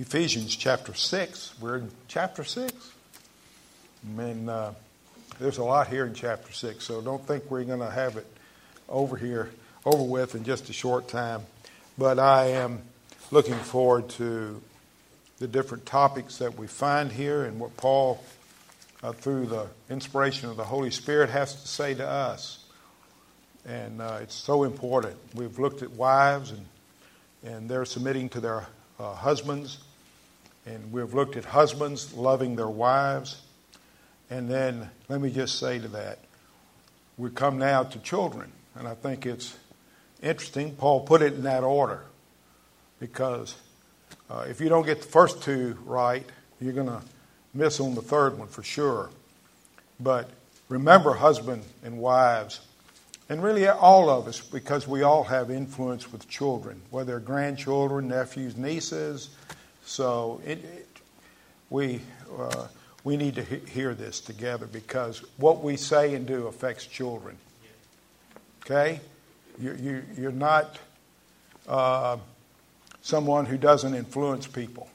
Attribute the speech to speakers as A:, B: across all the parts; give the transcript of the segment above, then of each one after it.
A: Ephesians chapter 6. We're in chapter 6. And uh, there's a lot here in chapter 6, so don't think we're going to have it over here, over with in just a short time. But I am looking forward to the different topics that we find here and what Paul, uh, through the inspiration of the Holy Spirit, has to say to us. And uh, it's so important. We've looked at wives and, and they're submitting to their uh, husbands and we've looked at husbands loving their wives. And then let me just say to that, we come now to children. And I think it's interesting. Paul put it in that order because uh, if you don't get the first two right, you're going to miss on the third one for sure. But remember, husband and wives, and really all of us, because we all have influence with children, whether grandchildren, nephews, nieces, so it, it, we, uh, we need to he- hear this together because what we say and do affects children. Okay? You, you, you're not uh, someone who doesn't influence people.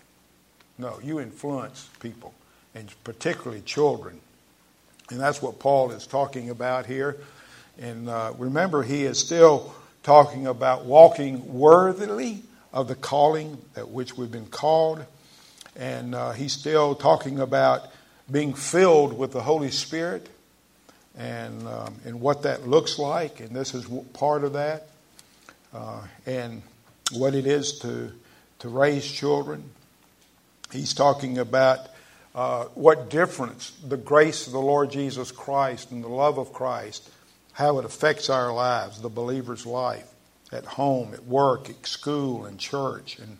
A: No, you influence people, and particularly children. And that's what Paul is talking about here. And uh, remember, he is still talking about walking worthily of the calling at which we've been called. And uh, he's still talking about being filled with the Holy Spirit and, um, and what that looks like. And this is part of that. Uh, and what it is to, to raise children. He's talking about uh, what difference the grace of the Lord Jesus Christ and the love of Christ, how it affects our lives, the believer's life at home, at work, at school, and church. And,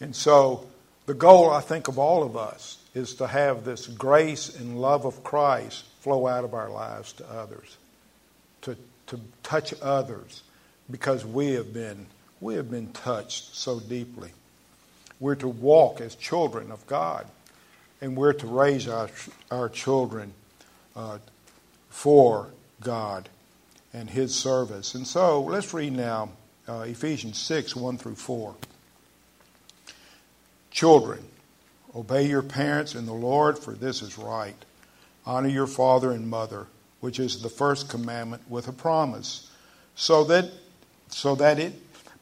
A: and so the goal, I think, of all of us is to have this grace and love of Christ flow out of our lives to others, to, to touch others, because we have been we have been touched so deeply. We're to walk as children of God, and we're to raise our our children uh, for God and his service. And so let's read now uh, Ephesians 6 1 through 4. Children, obey your parents in the Lord, for this is right. Honor your father and mother, which is the first commandment with a promise, so that, so that it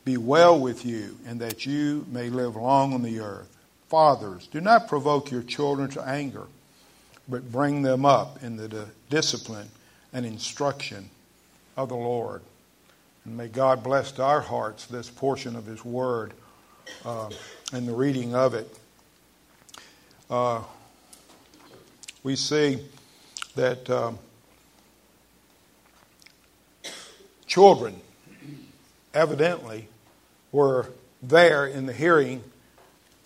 A: be well with you and that you may live long on the earth. Fathers, do not provoke your children to anger, but bring them up in the discipline and instruction of the Lord. And may God bless to our hearts this portion of His Word uh, and the reading of it. Uh, we see that um, children evidently were there in the hearing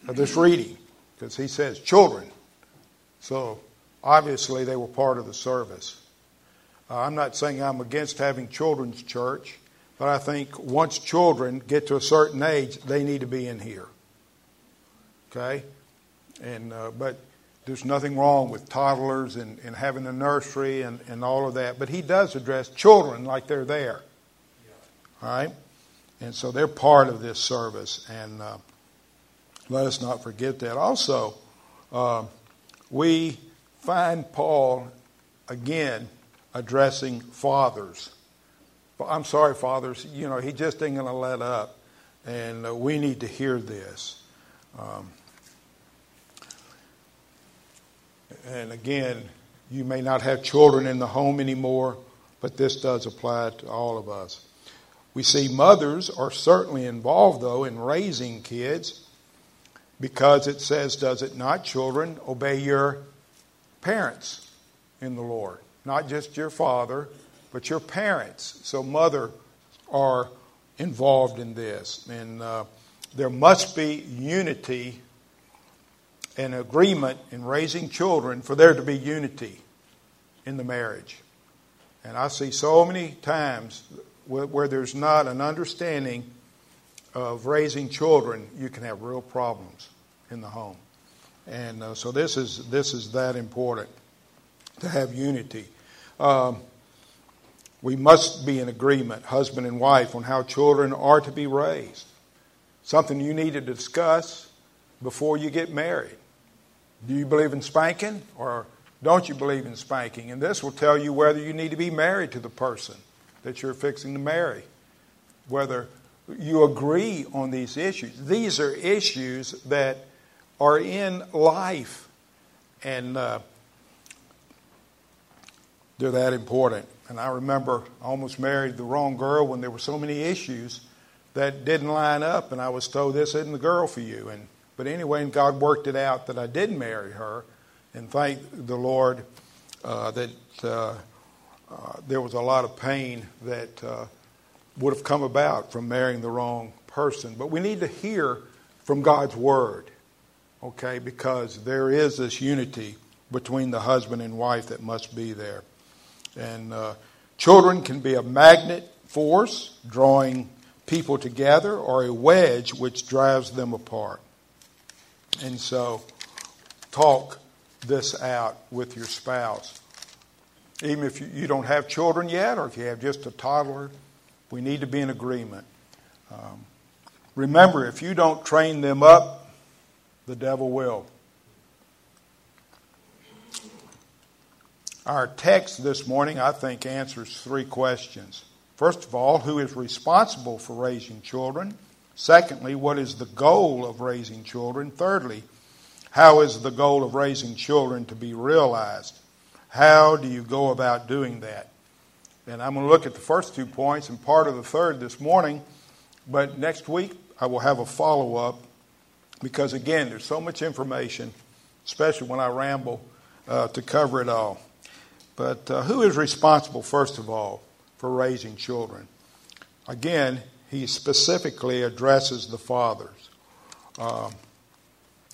A: of this reading because he says children. So obviously they were part of the service. Uh, I'm not saying I'm against having children's church, but I think once children get to a certain age, they need to be in here. Okay? And, uh, but there's nothing wrong with toddlers and, and having a nursery and, and all of that. But he does address children like they're there. All right? And so they're part of this service. And uh, let us not forget that. Also, uh, we find Paul again addressing fathers. I'm sorry, fathers, you know, he just ain't going to let up. And uh, we need to hear this. Um, and again, you may not have children in the home anymore, but this does apply to all of us. We see mothers are certainly involved, though, in raising kids because it says, does it not, children, obey your parents in the Lord? Not just your father, but your parents. So, mother are involved in this. And uh, there must be unity and agreement in raising children for there to be unity in the marriage. And I see so many times where, where there's not an understanding of raising children, you can have real problems in the home. And uh, so this is this is that important to have unity. Um, we must be in agreement, husband and wife, on how children are to be raised. something you need to discuss before you get married. Do you believe in spanking or don't you believe in spanking? And this will tell you whether you need to be married to the person that you're fixing to marry, whether you agree on these issues. These are issues that are in life, and uh, they're that important. And I remember I almost married the wrong girl when there were so many issues that didn't line up, and I was told this isn't the girl for you. And but anyway, and God worked it out that I did marry her, and thank the Lord uh, that uh, uh, there was a lot of pain that uh, would have come about from marrying the wrong person. But we need to hear from God's word, okay? Because there is this unity between the husband and wife that must be there. And uh, children can be a magnet force, drawing people together, or a wedge which drives them apart. And so, talk this out with your spouse. Even if you, don't have children yet, or if you have just a toddler, we need to be in agreement. Um, remember, if you don't train them up, the devil will. Our text this morning, I think, answers three questions. First of all, who is responsible for raising children? Secondly, what is the goal of raising children? Thirdly, how is the goal of raising children to be realized? How do you go about doing that? And I'm going to look at the first two points and part of the third this morning, but next week I will have a follow up because, again, there's so much information, especially when I ramble, uh, to cover it all. But uh, who is responsible, first of all, for raising children? Again, he specifically addresses the fathers. Um,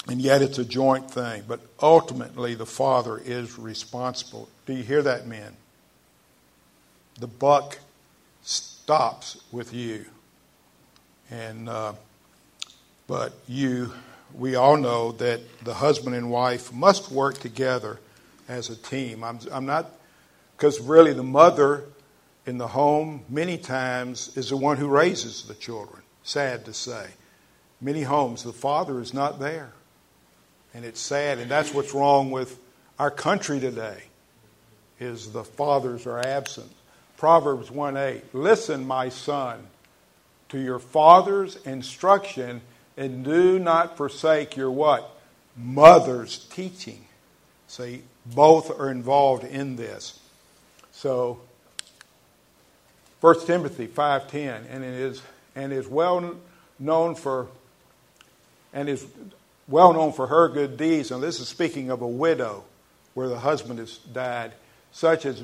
A: and yet it's a joint thing. But ultimately, the father is responsible. Do you hear that, men? The buck stops with you. And, uh, but you, we all know that the husband and wife must work together as a team. I'm, I'm not, because really the mother in the home many times is the one who raises the children. Sad to say. Many homes, the father is not there. And it's sad, and that's what's wrong with our country today, is the fathers are absent. Proverbs 1 8, listen, my son, to your father's instruction, and do not forsake your what? Mother's teaching. See, both are involved in this. So 1 Timothy 5:10 and it is and is well known for and is well known for her good deeds. And this is speaking of a widow where the husband has died such as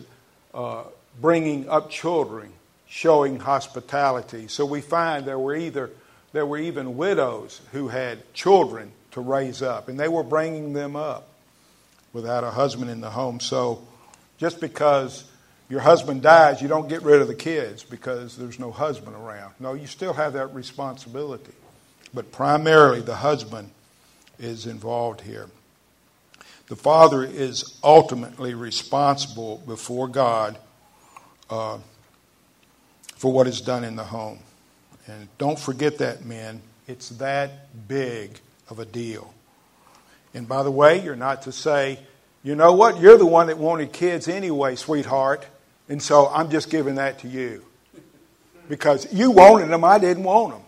A: uh, bringing up children showing hospitality. So we find there were either there were even widows who had children to raise up and they were bringing them up without a husband in the home. So just because your husband dies, you don't get rid of the kids because there's no husband around. No, you still have that responsibility. But primarily, the husband is involved here. The father is ultimately responsible before God uh, for what is done in the home. And don't forget that, men. It's that big of a deal. And by the way, you're not to say, you know what, you're the one that wanted kids anyway, sweetheart, and so I'm just giving that to you. Because you wanted them, I didn't want them.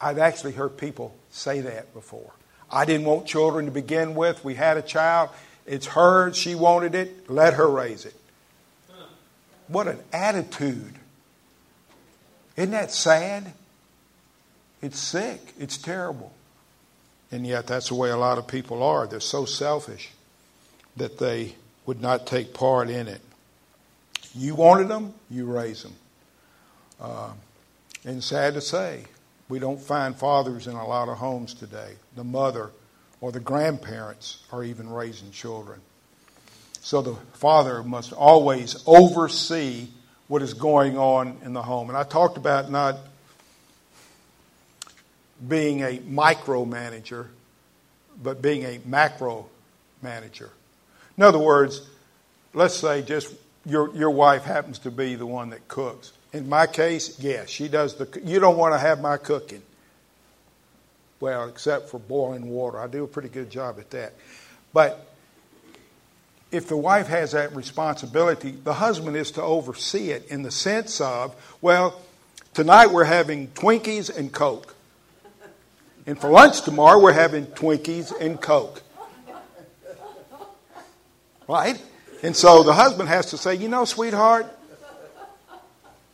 A: I've actually heard people say that before. I didn't want children to begin with. We had a child. It's hers. She wanted it. Let her raise it. What an attitude. Isn't that sad? It's sick. It's terrible. And yet, that's the way a lot of people are. They're so selfish that they would not take part in it. You wanted them, you raise them. Uh, and sad to say, we don't find fathers in a lot of homes today. The mother or the grandparents are even raising children. So the father must always oversee what is going on in the home. And I talked about not being a micromanager, but being a macro manager. In other words, let's say just your, your wife happens to be the one that cooks. in my case, yes, she does the. You don't want to have my cooking. Well, except for boiling water, I do a pretty good job at that. But if the wife has that responsibility, the husband is to oversee it in the sense of, well, tonight we're having Twinkies and Coke. And for lunch tomorrow, we're having Twinkies and Coke. Right? And so the husband has to say, you know, sweetheart,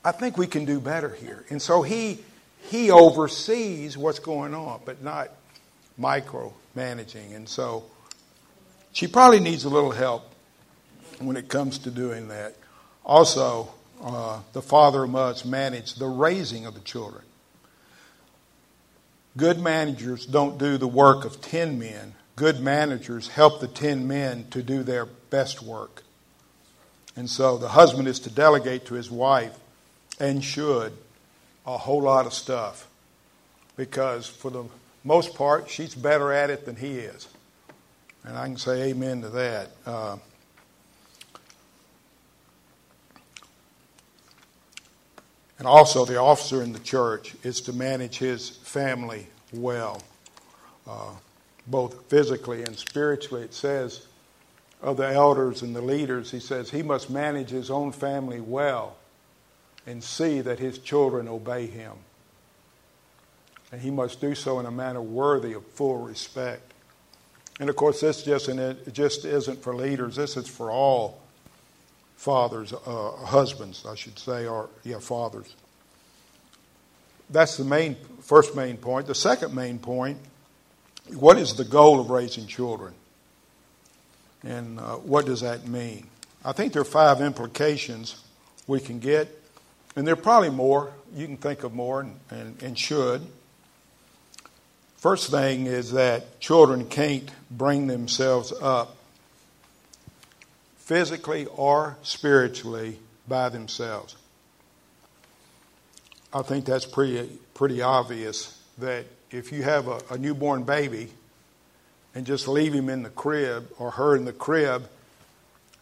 A: I think we can do better here. And so he he oversees what's going on, but not micromanaging. And so she probably needs a little help when it comes to doing that. Also, uh, the father must manage the raising of the children. Good managers don't do the work of 10 men. Good managers help the 10 men to do their best work. And so the husband is to delegate to his wife and should a whole lot of stuff because for the most part she's better at it than he is. And I can say amen to that. Uh, and also, the officer in the church is to manage his family well, uh, both physically and spiritually. It says of the elders and the leaders, he says he must manage his own family well and see that his children obey him. And he must do so in a manner worthy of full respect. And of course, this just, it just isn't for leaders, this is for all fathers, uh, husbands, I should say, or, yeah, fathers. That's the main, first main point. The second main point what is the goal of raising children? And uh, what does that mean? I think there are five implications we can get and there are probably more. You can think of more and, and, and should. First thing is that children can't bring themselves up physically or spiritually by themselves. I think that's pretty, pretty obvious that if you have a, a newborn baby and just leave him in the crib or her in the crib,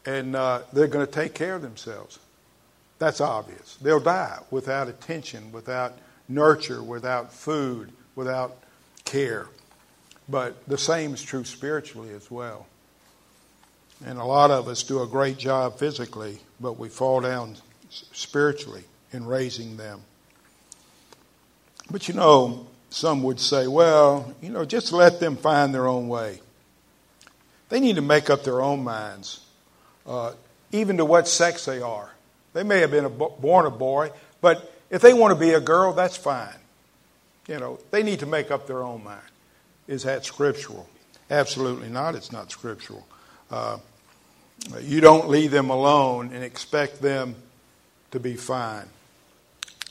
A: and uh, they're going to take care of themselves. That's obvious. They'll die without attention, without nurture, without food, without care. But the same is true spiritually as well. And a lot of us do a great job physically, but we fall down spiritually in raising them. But you know, some would say, well, you know, just let them find their own way. They need to make up their own minds, uh, even to what sex they are. They may have been a, born a boy, but if they want to be a girl, that's fine. You know, they need to make up their own mind. Is that scriptural? Absolutely not. It's not scriptural. Uh, you don't leave them alone and expect them to be fine.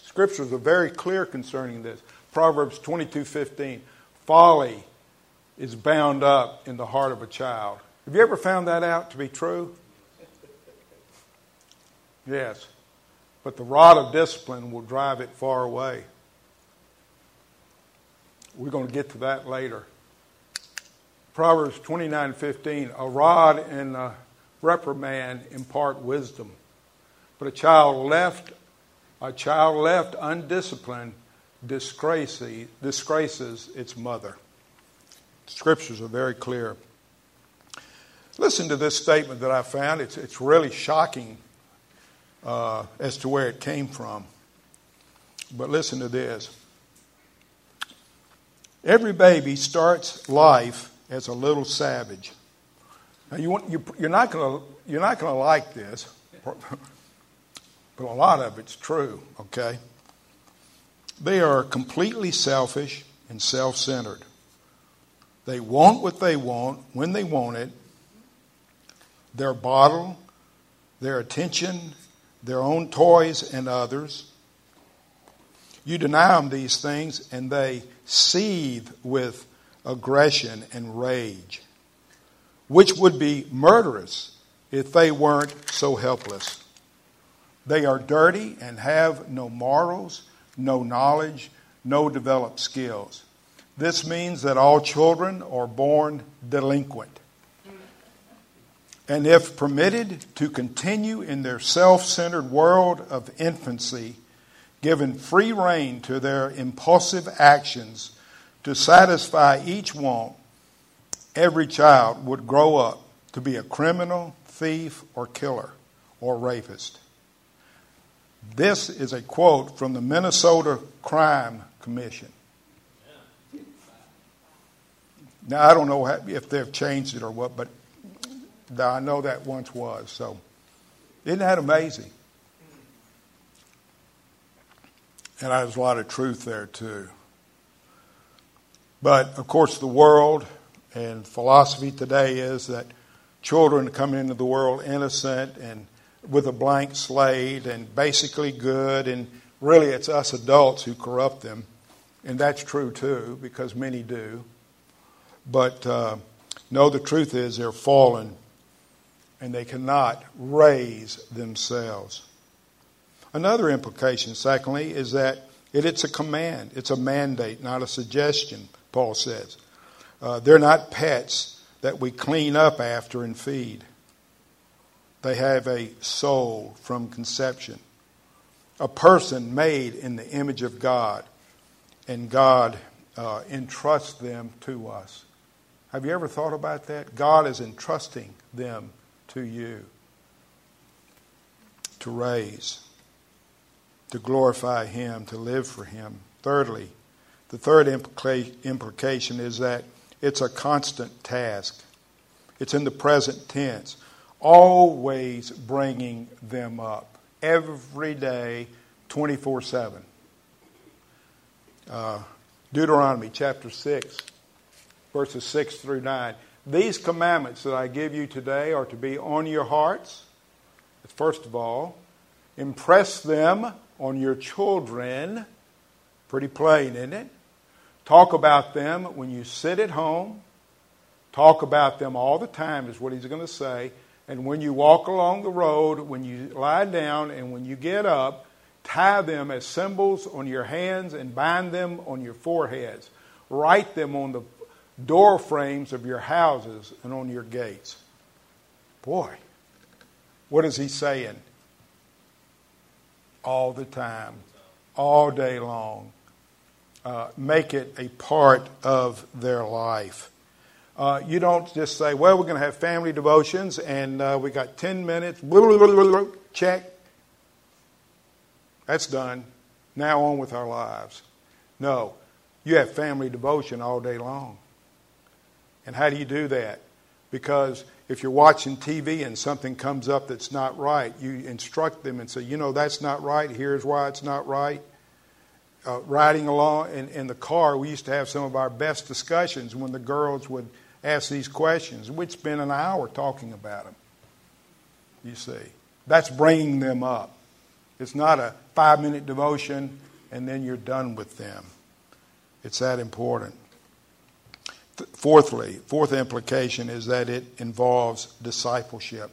A: Scriptures are very clear concerning this. Proverbs 22:15. Folly is bound up in the heart of a child. Have you ever found that out to be true? Yes. But the rod of discipline will drive it far away. We're going to get to that later. Proverbs 29:15 A rod and a reprimand impart wisdom, but a child left a child left undisciplined disgraces, its mother. Scriptures are very clear. Listen to this statement that I found. It's, it's really shocking uh, as to where it came from. But listen to this. Every baby starts life as a little savage. Now you want, you, you're not going you're not going to like this, but a lot of it's true. Okay. They are completely selfish and self-centered. They want what they want when they want it. Their bottle, their attention, their own toys and others. You deny them these things, and they seethe with aggression and rage, which would be murderous if they weren't so helpless. They are dirty and have no morals, no knowledge, no developed skills. This means that all children are born delinquent and if permitted to continue in their self centered world of infancy, given free rein to their impulsive actions to satisfy each want, every child would grow up to be a criminal, thief, or killer, or rapist. This is a quote from the Minnesota Crime Commission. Now, I don't know if they've changed it or what, but I know that once was. So, isn't that amazing? And there's a lot of truth there, too. But, of course, the world and philosophy today is that children come into the world innocent and with a blank slate and basically good, and really it's us adults who corrupt them. And that's true, too, because many do. But uh, no, the truth is they're fallen and they cannot raise themselves. Another implication, secondly, is that it, it's a command, it's a mandate, not a suggestion, Paul says. Uh, they're not pets that we clean up after and feed. They have a soul from conception, a person made in the image of God, and God uh, entrusts them to us. Have you ever thought about that? God is entrusting them to you to raise to glorify Him, to live for Him. Thirdly, the third implica- implication is that it's a constant task. It's in the present tense, always bringing them up, every day, 24 7. Uh, Deuteronomy chapter 6, verses 6 through 9. These commandments that I give you today are to be on your hearts. First of all, impress them on your children. Pretty plain, isn't it? Talk about them when you sit at home. Talk about them all the time, is what he's going to say. And when you walk along the road, when you lie down, and when you get up, tie them as symbols on your hands and bind them on your foreheads. Write them on the door frames of your houses and on your gates. Boy, what is he saying? all the time, all day long. Uh, make it a part of their life. Uh, you don't just say, well, we're going to have family devotions and uh, we got 10 minutes, check. That's done. Now on with our lives. No, you have family devotion all day long. And how do you do that? Because if you're watching TV and something comes up that's not right, you instruct them and say, you know, that's not right. Here's why it's not right. Uh, riding along in, in the car, we used to have some of our best discussions when the girls would ask these questions. We'd spend an hour talking about them. You see, that's bringing them up. It's not a five minute devotion and then you're done with them. It's that important. Fourthly, fourth implication is that it involves discipleship,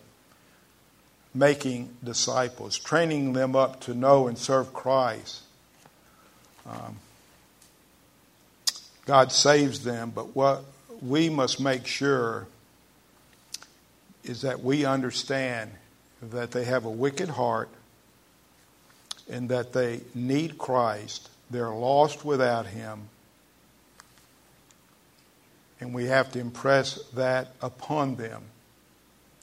A: making disciples, training them up to know and serve Christ. Um, God saves them, but what we must make sure is that we understand that they have a wicked heart and that they need Christ. They're lost without Him and we have to impress that upon them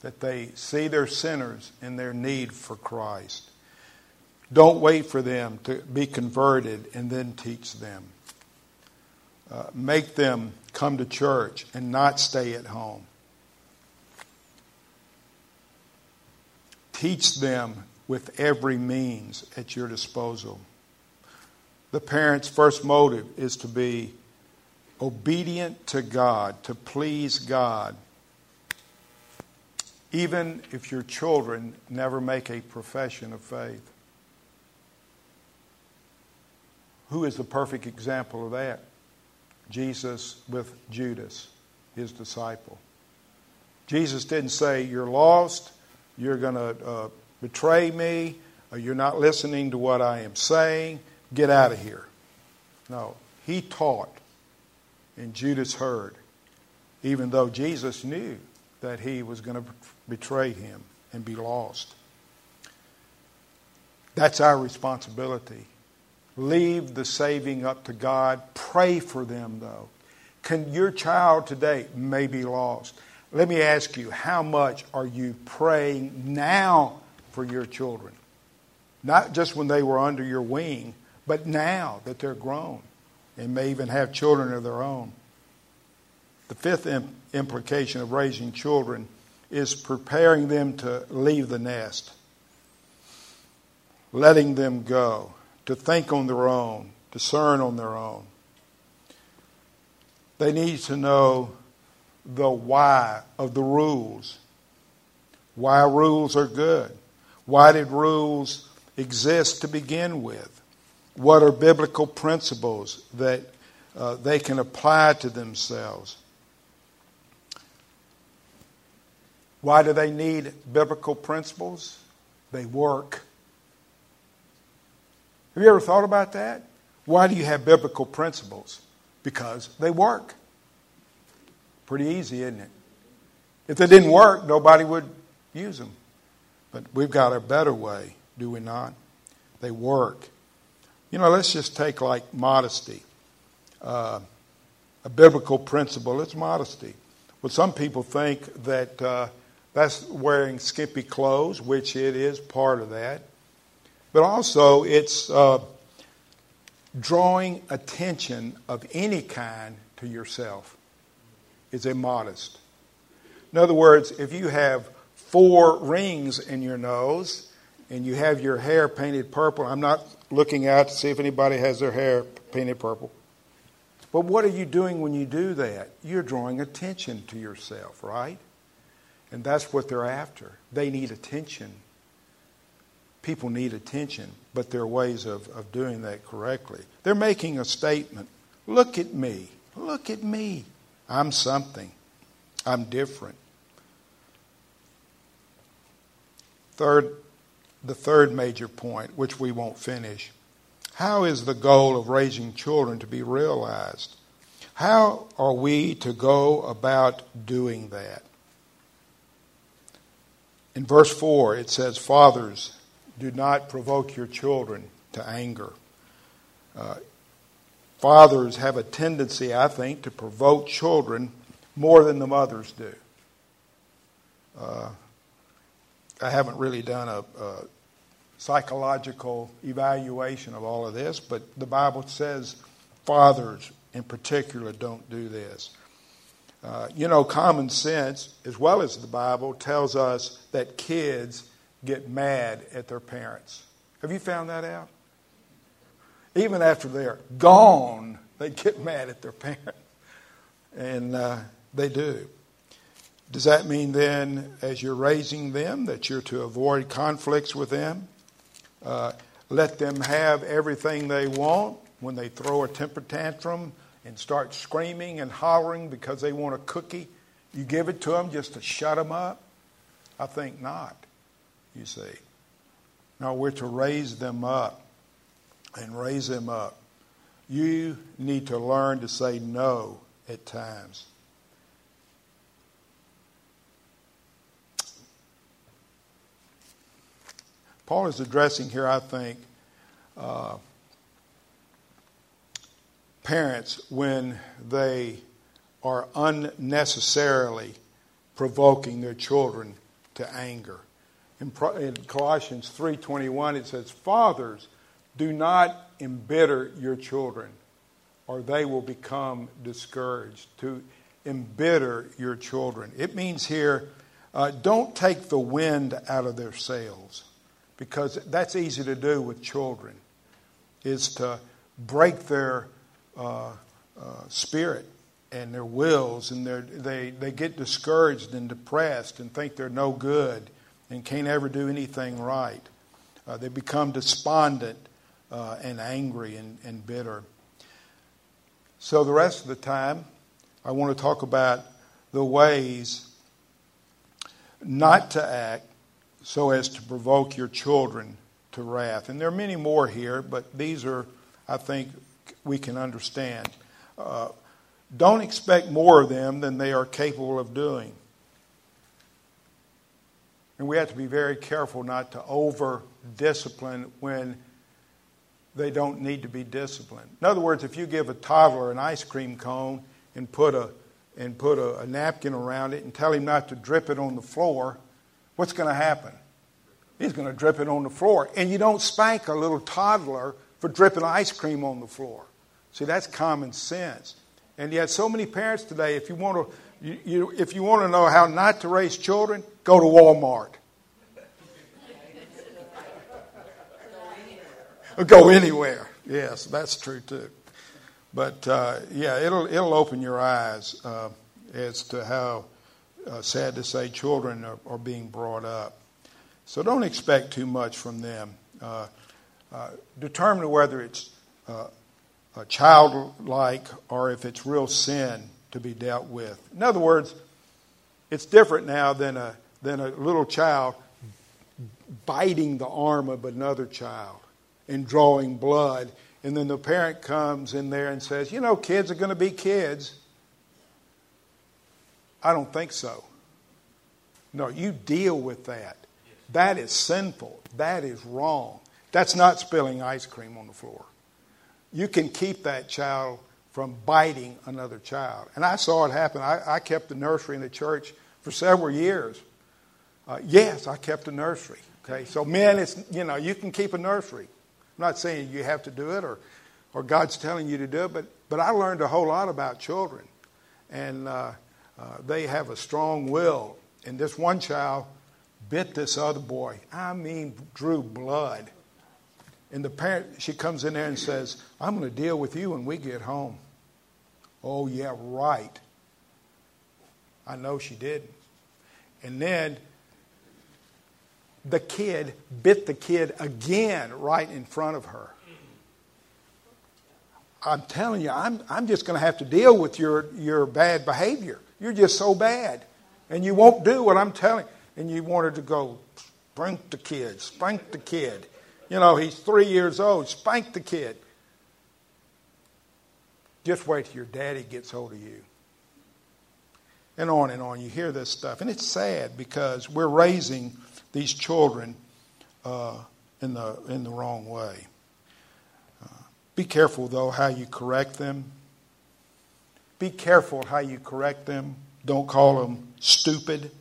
A: that they see their sinners and their need for Christ. Don't wait for them to be converted and then teach them. Uh, make them come to church and not stay at home. Teach them with every means at your disposal. The parent's first motive is to be obedient to God, to please God, even if your children never make a profession of faith. Who is the perfect example of that? Jesus with Judas, his disciple. Jesus didn't say, You're lost, you're going to uh, betray me, you're not listening to what I am saying, get out of here. No, he taught and Judas heard, even though Jesus knew that he was going to betray him and be lost. That's our responsibility Leave the saving up to God. Pray for them, though. Can your child today may be lost? Let me ask you, how much are you praying now for your children? Not just when they were under your wing, but now that they're grown and may even have children of their own. The fifth implication of raising children is preparing them to leave the nest, letting them go, to think on their own, discern on their own. They need to know the why of the rules. Why rules are good. Why did rules exist to begin with? What are biblical principles that uh, they can apply to themselves? Why do they need biblical principles? They work. Have you ever thought about that? Why do you have biblical principles? Because they work. Pretty easy, isn't it? If they didn't work, nobody would use them. But we've got a better way, do we not? They work. You know, let's just take like modesty. Uh, a biblical principle, it's modesty. Well, some people think that uh, that's wearing skimpy clothes, which it is part of that. But also, it's uh, drawing attention of any kind to yourself is immodest. In other words, if you have four rings in your nose and you have your hair painted purple, I'm not looking out to see if anybody has their hair painted purple. But what are you doing when you do that? You're drawing attention to yourself, right? And that's what they're after. They need attention. People need attention, but there are ways of, of doing that correctly. They're making a statement Look at me. Look at me. I'm something. I'm different. Third, the third major point, which we won't finish. How is the goal of raising children to be realized? How are we to go about doing that? In verse 4, it says, Fathers, do not provoke your children to anger. Uh, fathers have a tendency, I think, to provoke children more than the mothers do. Uh, I haven't really done a, a, psychological evaluation of all of this, but the Bible says fathers in particular don't do this. Uh, you know, common sense, as well as the Bible, tells us that kids get mad at their parents. Have you found that out? even after they're gone, they get mad at their parent. And uh, they do. Does that mean then, as you're raising them, that you're to avoid conflicts with them? Uh, let them have everything they want when they throw a temper tantrum and start screaming and hollering because they want a cookie? You give it to them just to shut them up? I think not, you see. No, we're to raise them up and raise them up. You need to learn to say no at times. Paul is addressing here, I think, uh, parents when they are unnecessarily provoking their children to anger. In, Colossians 3:21 it says, "Fathers, do not embitter your children, or they will become discouraged. To embitter your children. It means here, uh, don't take the wind out of their sails, because that's easy to do with children, is to break their uh, uh, spirit and their wills, and they, they get discouraged and depressed and think they're no good and can't ever do anything right. Uh, they become despondent uh, and angry and, and bitter. So, the rest of the time, I want to talk about the ways not to act so as to provoke your children to wrath. And there are many more here, but these are, I think, we can understand. Uh, don't expect more of them than they are capable of doing. And we have to be very careful not to over discipline when they don't need to be disciplined. In other words, if you give a toddler an ice cream cone and put a and put a, a napkin around it and tell him not to drip it on the floor, what's going to happen? He's going to drip it on the floor. And you don't spank a little toddler for dripping ice cream on the floor. See, that's common sense. And yet, so many parents today, if you want to, you, you, if you want to know how not to raise children, go to Walmart. go anywhere. Yes, that's true too. But uh, yeah, it'll it'll open your eyes uh, as to how uh, sad to say children are, are, being brought up. So don't expect too much from them. Uh, uh, determine whether it's uh, childlike or if it's real sin to be dealt with. In other words, it's different now than a than a little child biting the arm of another child and drawing blood. And then the parent comes in there and says, You know, kids are going to be kids. I don't think so. No, you deal with that. That is sinful. That is wrong. That's not spilling ice cream on the floor. You can keep that child from biting another child. And I saw it happen. I, I kept the nursery in the church for several years. Uh, yes, I kept a nursery. Okay, so men, it's you know you can keep a nursery. I'm not saying you have to do it or, or God's telling you to do it, but, but I learned a whole lot about children. And uh, uh, they have a strong will. And this one child bit this other boy. I mean, drew blood. And the parent, she comes in there and says, I'm going to deal with you when we get home. Oh, yeah, right. I know she didn't. And then the kid bit the kid again right in front of her. I'm telling you, I'm, I'm just going to have to deal with your, your bad behavior. You're just so bad. And you won't do what I'm telling. And you wanted to go, spank the kid, spank the kid. You know, he's three years old, spank the kid. Just wait till your daddy gets hold of you. And on and on. You hear this stuff. And it's sad because we're raising these children uh, in, the, in the wrong way. Uh, be careful, though, how you correct them. Be careful how you correct them. Don't call them stupid,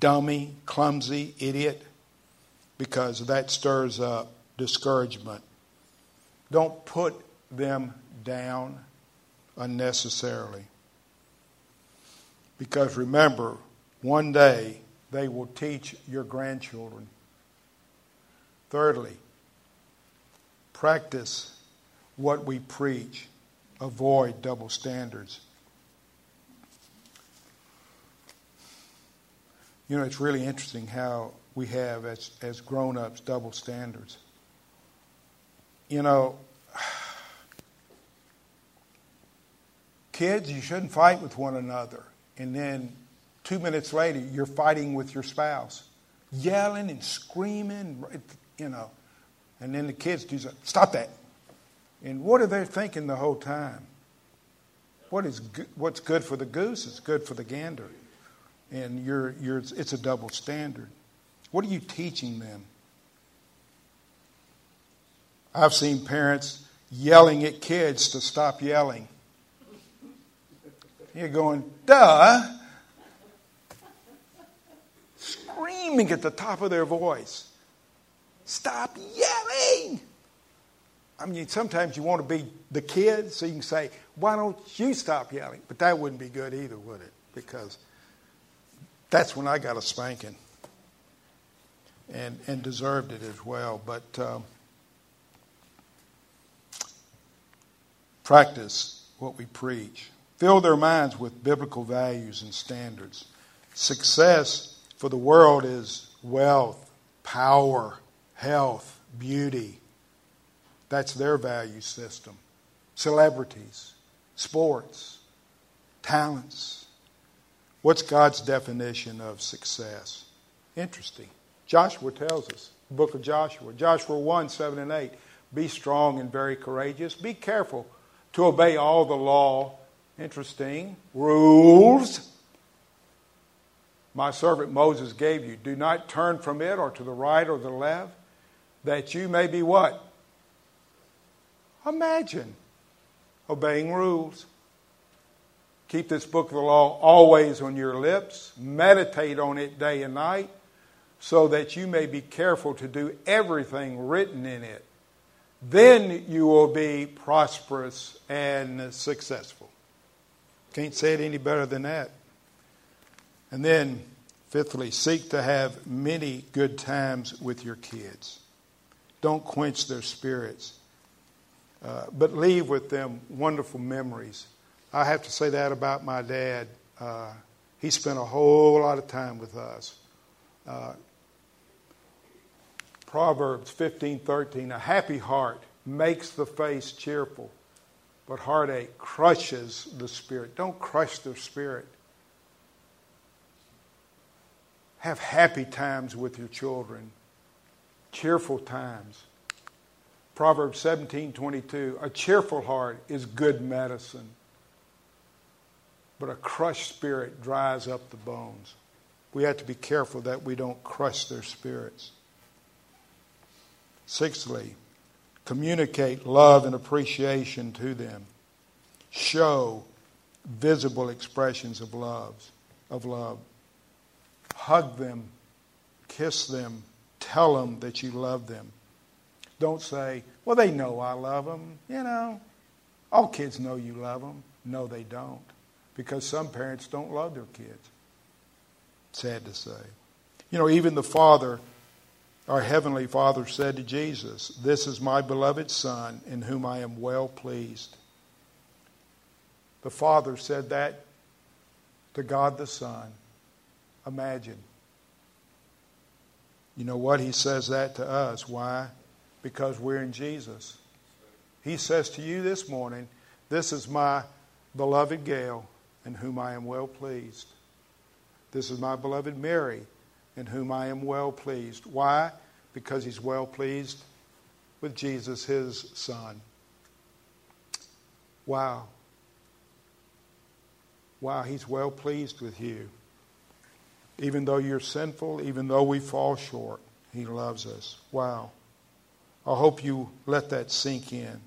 A: dummy, clumsy, idiot, because that stirs up discouragement. Don't put them down unnecessarily. Because remember, one day they will teach your grandchildren. Thirdly, practice what we preach, avoid double standards. You know, it's really interesting how we have, as, as grown ups, double standards. You know, kids, you shouldn't fight with one another. And then Two minutes later, you're fighting with your spouse, yelling and screaming, you know. And then the kids do something. Stop that. And what are they thinking the whole time? What is what's good for the goose is good for the gander, and you're, you're, it's a double standard. What are you teaching them? I've seen parents yelling at kids to stop yelling. You're going, duh screaming at the top of their voice. Stop yelling! I mean, sometimes you want to be the kid, so you can say, Why don't you stop yelling? But that wouldn't be good either, would it? Because that's when I got a spanking and, and deserved it as well. But um, practice what we preach, fill their minds with biblical values and standards. Success for the world is wealth, power, health, beauty. That's their value system. Celebrities, sports, talents. What's God's definition of success? Interesting. Joshua tells us, book of Joshua, Joshua 1 7 and 8. Be strong and very courageous. Be careful to obey all the law. Interesting. Rules my servant Moses gave you. Do not turn from it or to the right or the left, that you may be what? Imagine obeying rules. Keep this book of the law always on your lips. Meditate on it day and night so that you may be careful to do everything written in it. Then you will be prosperous and successful. Can't say it any better than that. And then, fifthly, seek to have many good times with your kids. Don't quench their spirits, uh, but leave with them wonderful memories I have to say that about my dad. Uh, he spent a whole lot of time with us. Uh, Proverbs 15:13 A happy heart makes the face cheerful, but heartache crushes the spirit. Don't crush their spirit. Have happy times with your children. Cheerful times. Proverbs 17:22 A cheerful heart is good medicine but a crushed spirit dries up the bones. We have to be careful that we don't crush their spirits. Sixthly, communicate love and appreciation to them. Show visible expressions of love, of love. Hug them, kiss them, tell them that you love them. Don't say, "Well, they know I love them." You know, all kids know you love them. No, they don't because some parents don't love their kids. Sad to say. You know, even the Father, our Heavenly Father, said to Jesus, This is my beloved Son in whom I am well pleased. The Father said that to God the Son. Imagine. You know what? He says that to us. Why? Because we're in Jesus. He says to you this morning, This is my beloved Gail in whom I am well pleased. This is my beloved Mary, in whom I am well pleased. Why? Because he's well pleased with Jesus, his son. Wow. Wow, he's well pleased with you. Even though you're sinful, even though we fall short, he loves us. Wow. I hope you let that sink in.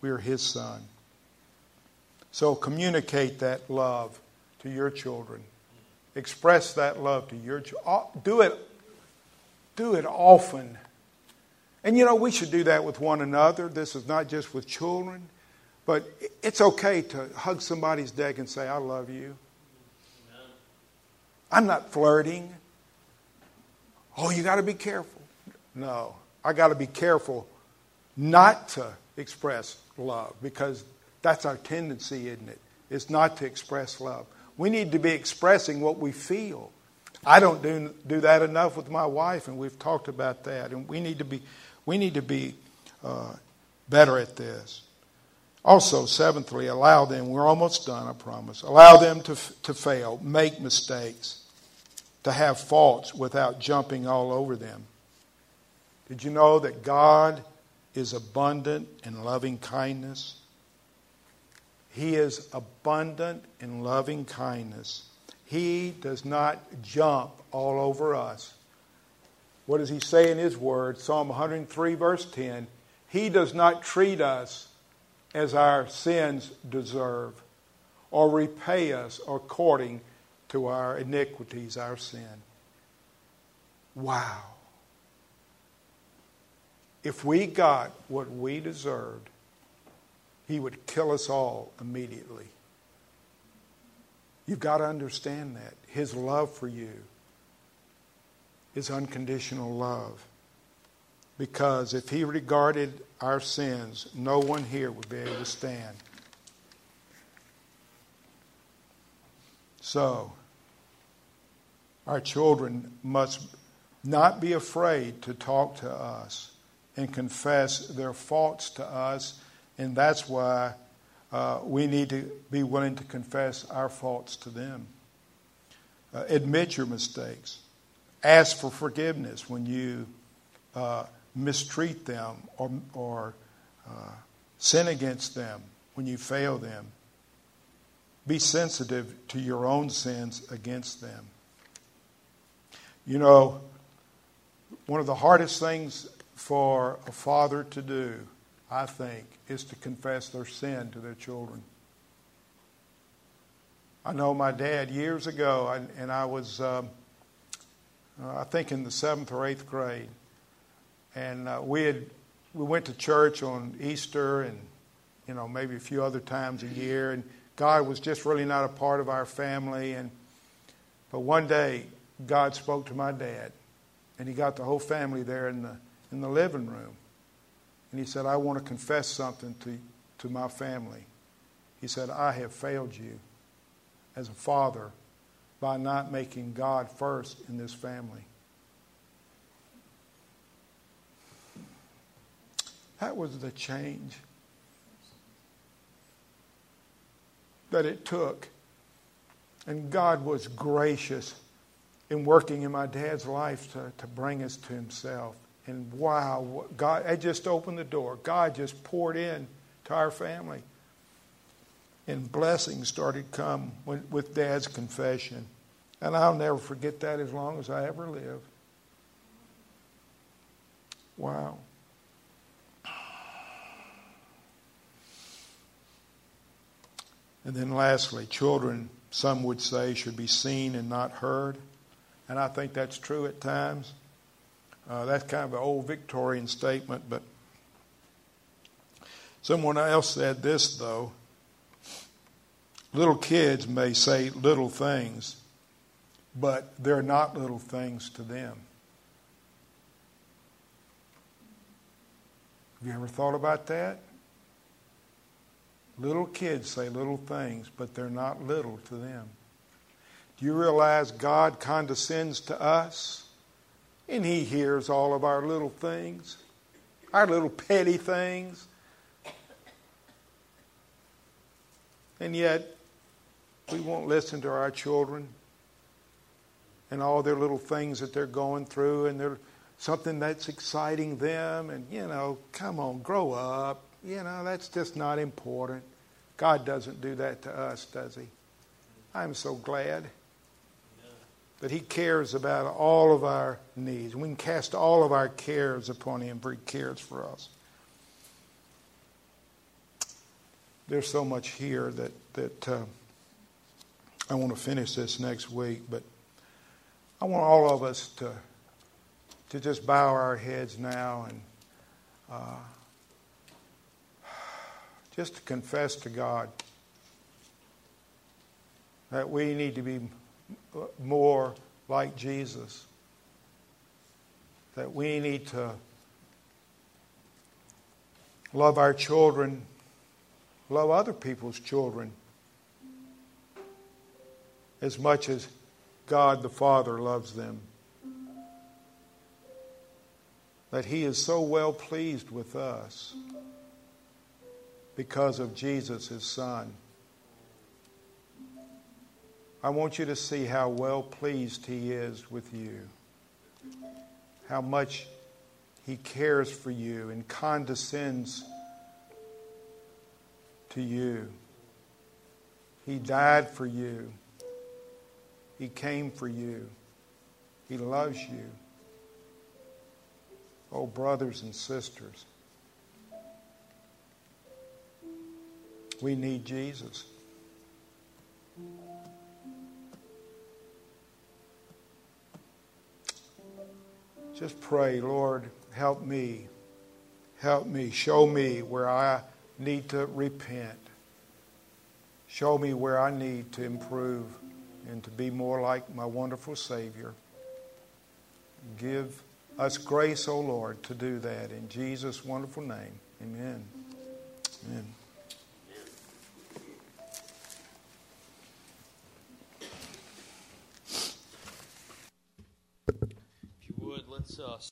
A: We are his son. So communicate that love to your children. Express that love to your children. Do it, do it often. And you know, we should do that with one another. This is not just with children. But it's okay to hug somebody's neck and say, I love you. I'm not flirting. Oh, you got to be careful. No, I got to be careful not to express love because that's our tendency, isn't it? It's not to express love. We need to be expressing what we feel. I don't do, do that enough with my wife, and we've talked about that. And we need to be, we need to be uh, better at this. Also, seventhly, allow them, we're almost done, I promise, allow them to, to fail, make mistakes, to have faults without jumping all over them. Did you know that God is abundant in loving kindness? He is abundant in loving kindness. He does not jump all over us. What does he say in his word? Psalm 103, verse 10. He does not treat us as our sins deserve or repay us according to our iniquities, our sin. Wow. If we got what we deserved, he would kill us all immediately. You've got to understand that. His love for you is unconditional love. Because if he regarded our sins, no one here would be able to stand. So, our children must not be afraid to talk to us and confess their faults to us and that's why uh, we need to be willing to confess our faults to them. Uh, admit your mistakes. Ask for forgiveness when you uh, mistreat them or, or uh, sin against them, when you fail them. Be sensitive to your own sins against them. You know, one of the hardest things for a father to do I think, is to confess their sin to their children. I know my dad years ago, and I was, um, uh, I think, in the seventh or eighth grade, and uh, we had we went to church on Easter and you know maybe a few other times a year, and God was just really not a part of our family. And but one day God spoke to my dad, and he got the whole family there in the in the living room, and he said, "I want to confess something to to my family." He said, "I have failed you as a father by not making God first in this family." That was the change that it took. And God was gracious in working in my dad's life to, to bring us to himself. And wow, God, I just opened the door. God just poured in to our family. And blessings started come with dad's confession. And I'll never forget that as long as I ever live. Wow. And then lastly, children, some would say, should be seen and not heard. And I think that's true at times. Uh, that's kind of an old Victorian statement, but someone else said this, though. Little kids may say little things, but they're not little things to them. Have you ever thought about that? Little kids say little things, but they're not little to them. Do you realize God condescends to us? And He hears all of our little things, our little petty things. And yet, we won't listen to our children and all their little things that they're going through and they're something that's exciting them and you know come on grow up you know, that's just not important. God doesn't do that to us, does He? I'm so glad that He cares about all of our needs. We can cast all of our cares upon Him, for He cares for us. There's so much here that that uh, I want to finish this next week, but I want all of us to to just bow our heads now and. Uh, just to confess to God that we need to be more like Jesus, that we need to love our children, love other people's children as much as God the Father loves them. That He is so well pleased with us because of Jesus, his son. I want you to see how well pleased he is with you, how much he cares for you and condescends to you. He died for you, he came for you, he loves you. Oh, brothers and sisters. We need Jesus. Just pray, Lord, help me. Help me. Show me where I need to repent. Show me where I need to improve and to be more like my wonderful Savior. Give us grace, O oh Lord, to do that. In Jesus' wonderful name, amen. Amen.
B: Us